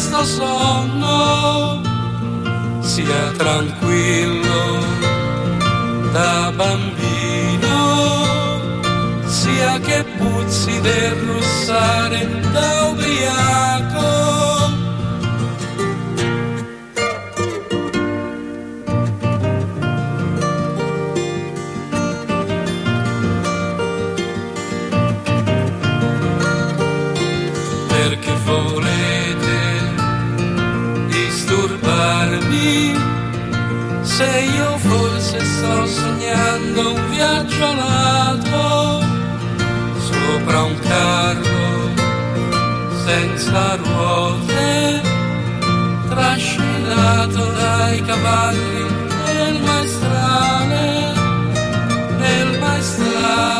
Questo sonno, sia tranquillo da bambino, sia che puzzi del russare da ubriaco. Se io forse sto sognando un viaggio alato sopra un carro senza ruote trascinato dai cavalli nel maestrale nel maestrale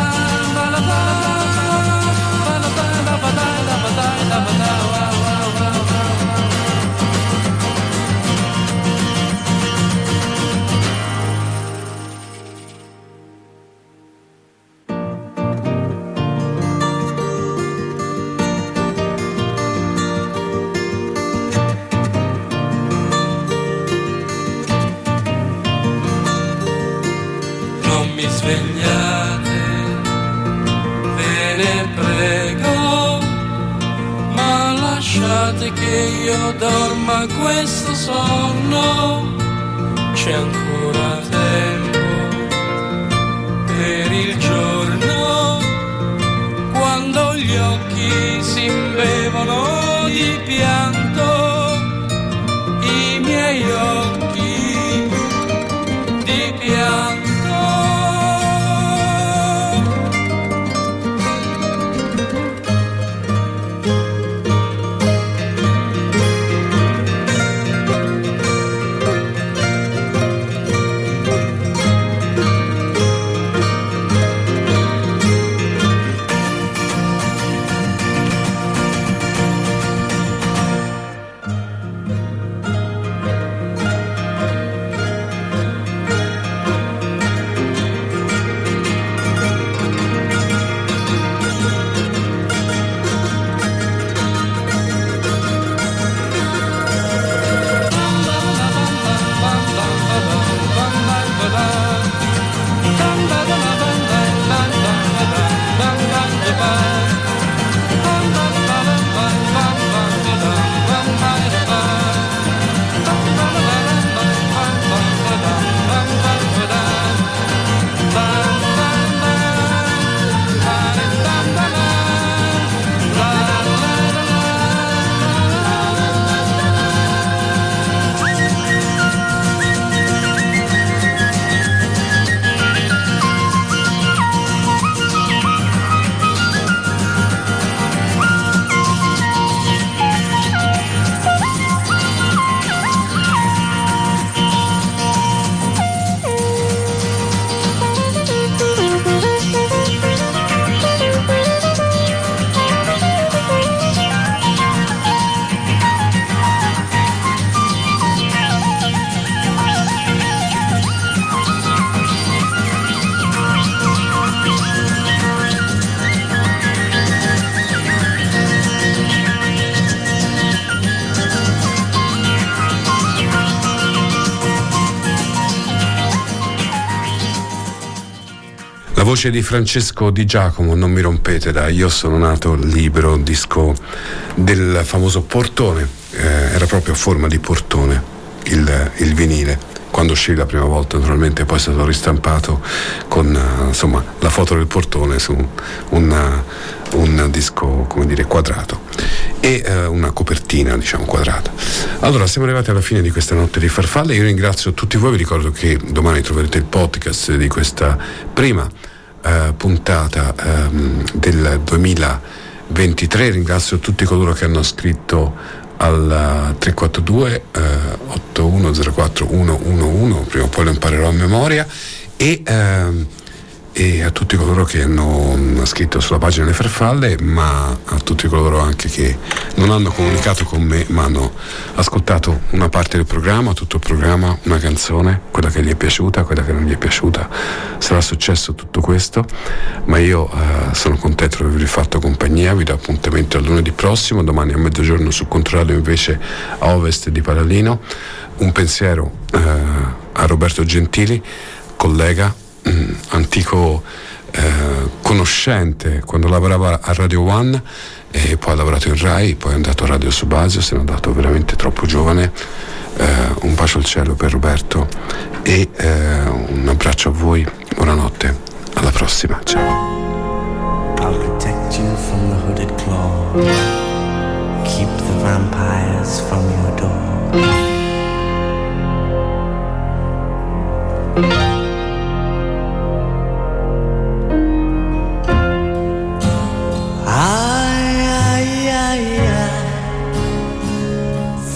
Voce di Francesco Di Giacomo, non mi rompete dai, io sono nato libero, disco del famoso portone, eh, era proprio a forma di portone il, il vinile. Quando uscì la prima volta naturalmente poi è stato ristampato con eh, insomma, la foto del portone su un, un disco come dire quadrato e eh, una copertina diciamo quadrata. Allora siamo arrivati alla fine di questa notte di farfalle. Io ringrazio tutti voi. Vi ricordo che domani troverete il podcast di questa prima puntata ehm, del 2023 ringrazio tutti coloro che hanno scritto al 342 eh, 8104 111, prima o poi lo imparerò a memoria, e, ehm, e a tutti coloro che hanno mm, scritto sulla pagina Le Farfalle, ma a tutti coloro anche che non hanno comunicato con me, ma hanno ascoltato una parte del programma, tutto il programma, una canzone, quella che gli è piaciuta, quella che non gli è piaciuta. Sarà successo tutto questo, ma io eh, sono contento di avervi fatto compagnia, vi do appuntamento al lunedì prossimo, domani a mezzogiorno su Controradio invece a ovest di Paralino. Un pensiero eh, a Roberto Gentili, collega mm, antico eh, conoscente quando lavorava a Radio One e poi ha lavorato in Rai, poi è andato a Radio Subasio, se n'è andato veramente troppo giovane. Eh, un bacio al cielo per Roberto e eh, un abbraccio a voi, buonanotte, alla prossima, ciao. Keep the vampires from your door.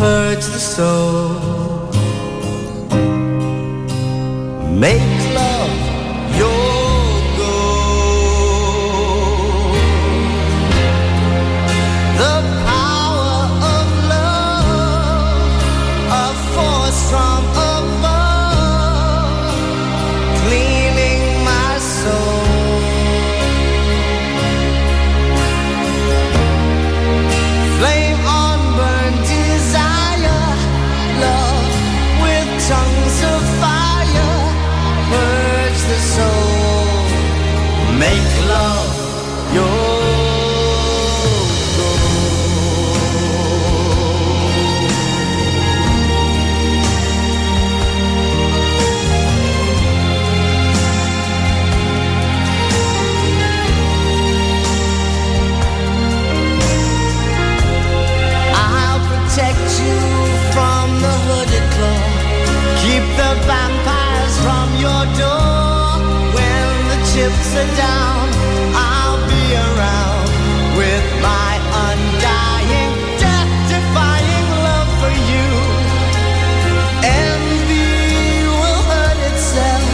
purge the soul. Make chips are down, I'll be around with my undying, death-defying love for you. Envy will hurt itself.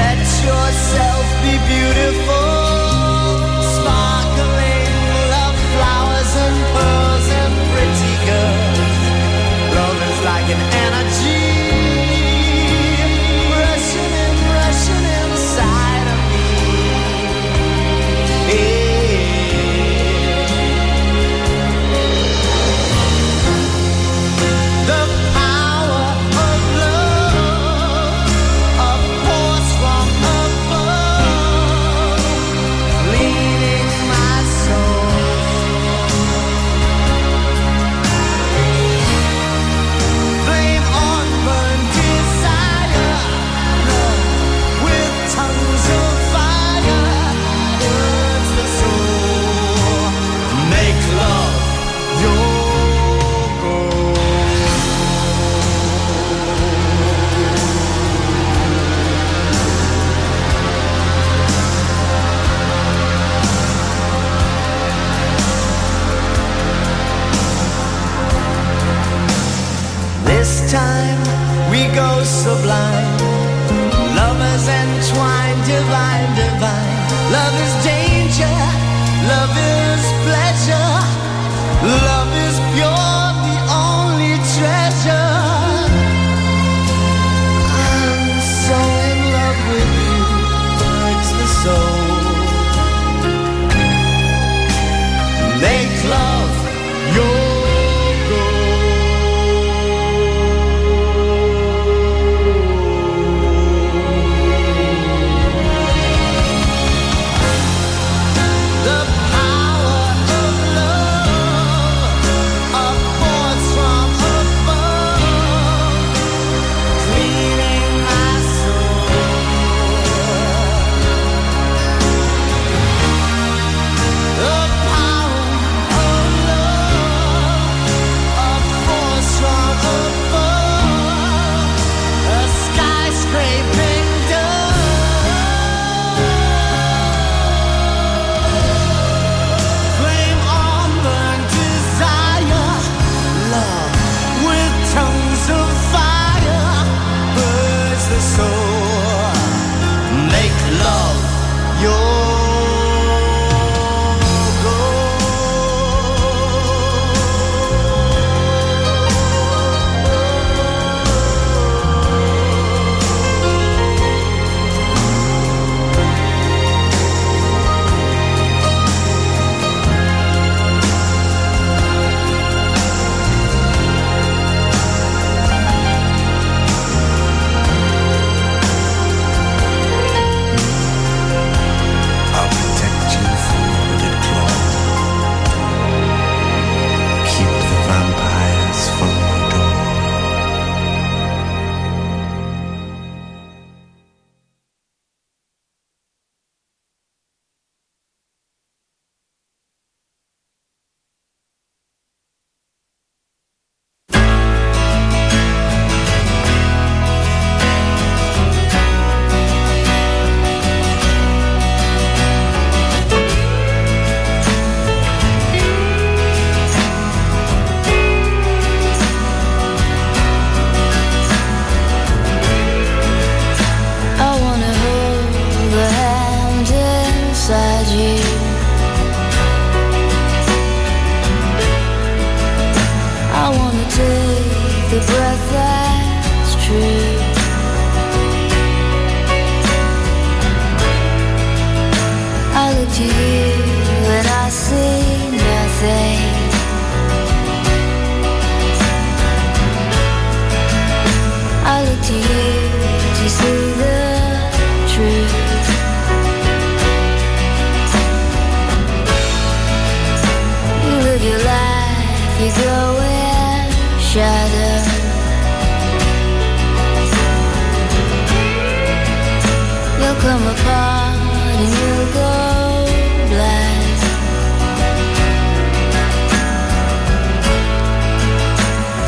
Let yourself be beautiful.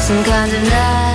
Some kind of night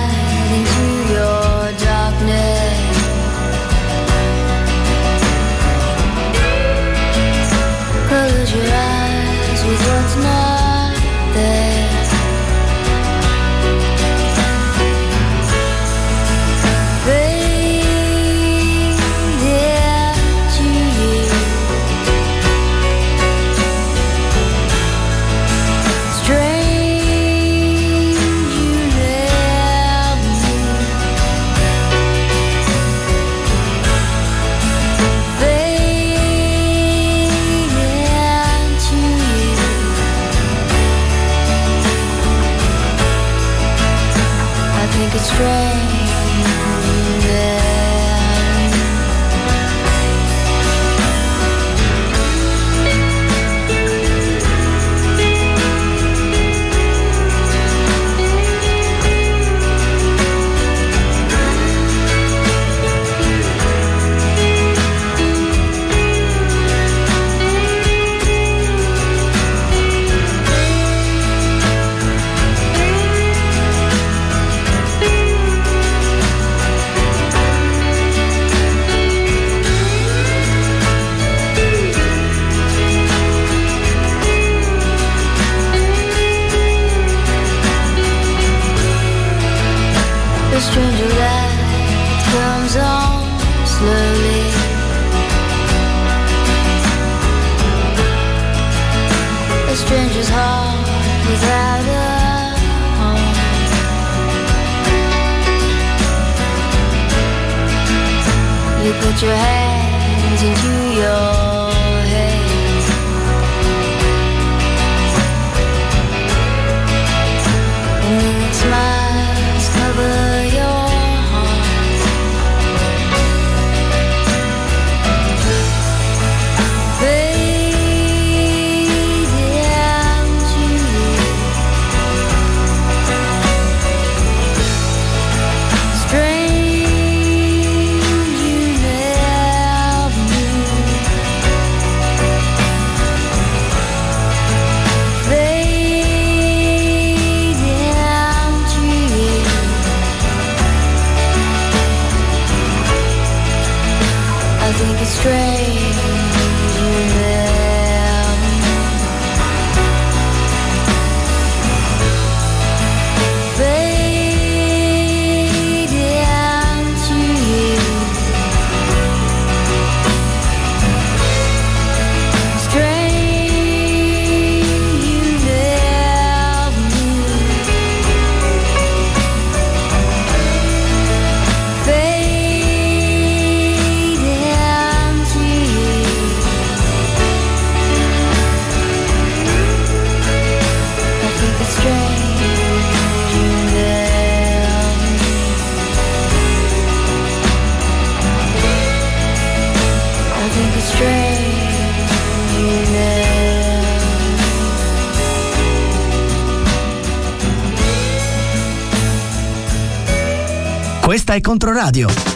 Questa è Controradio.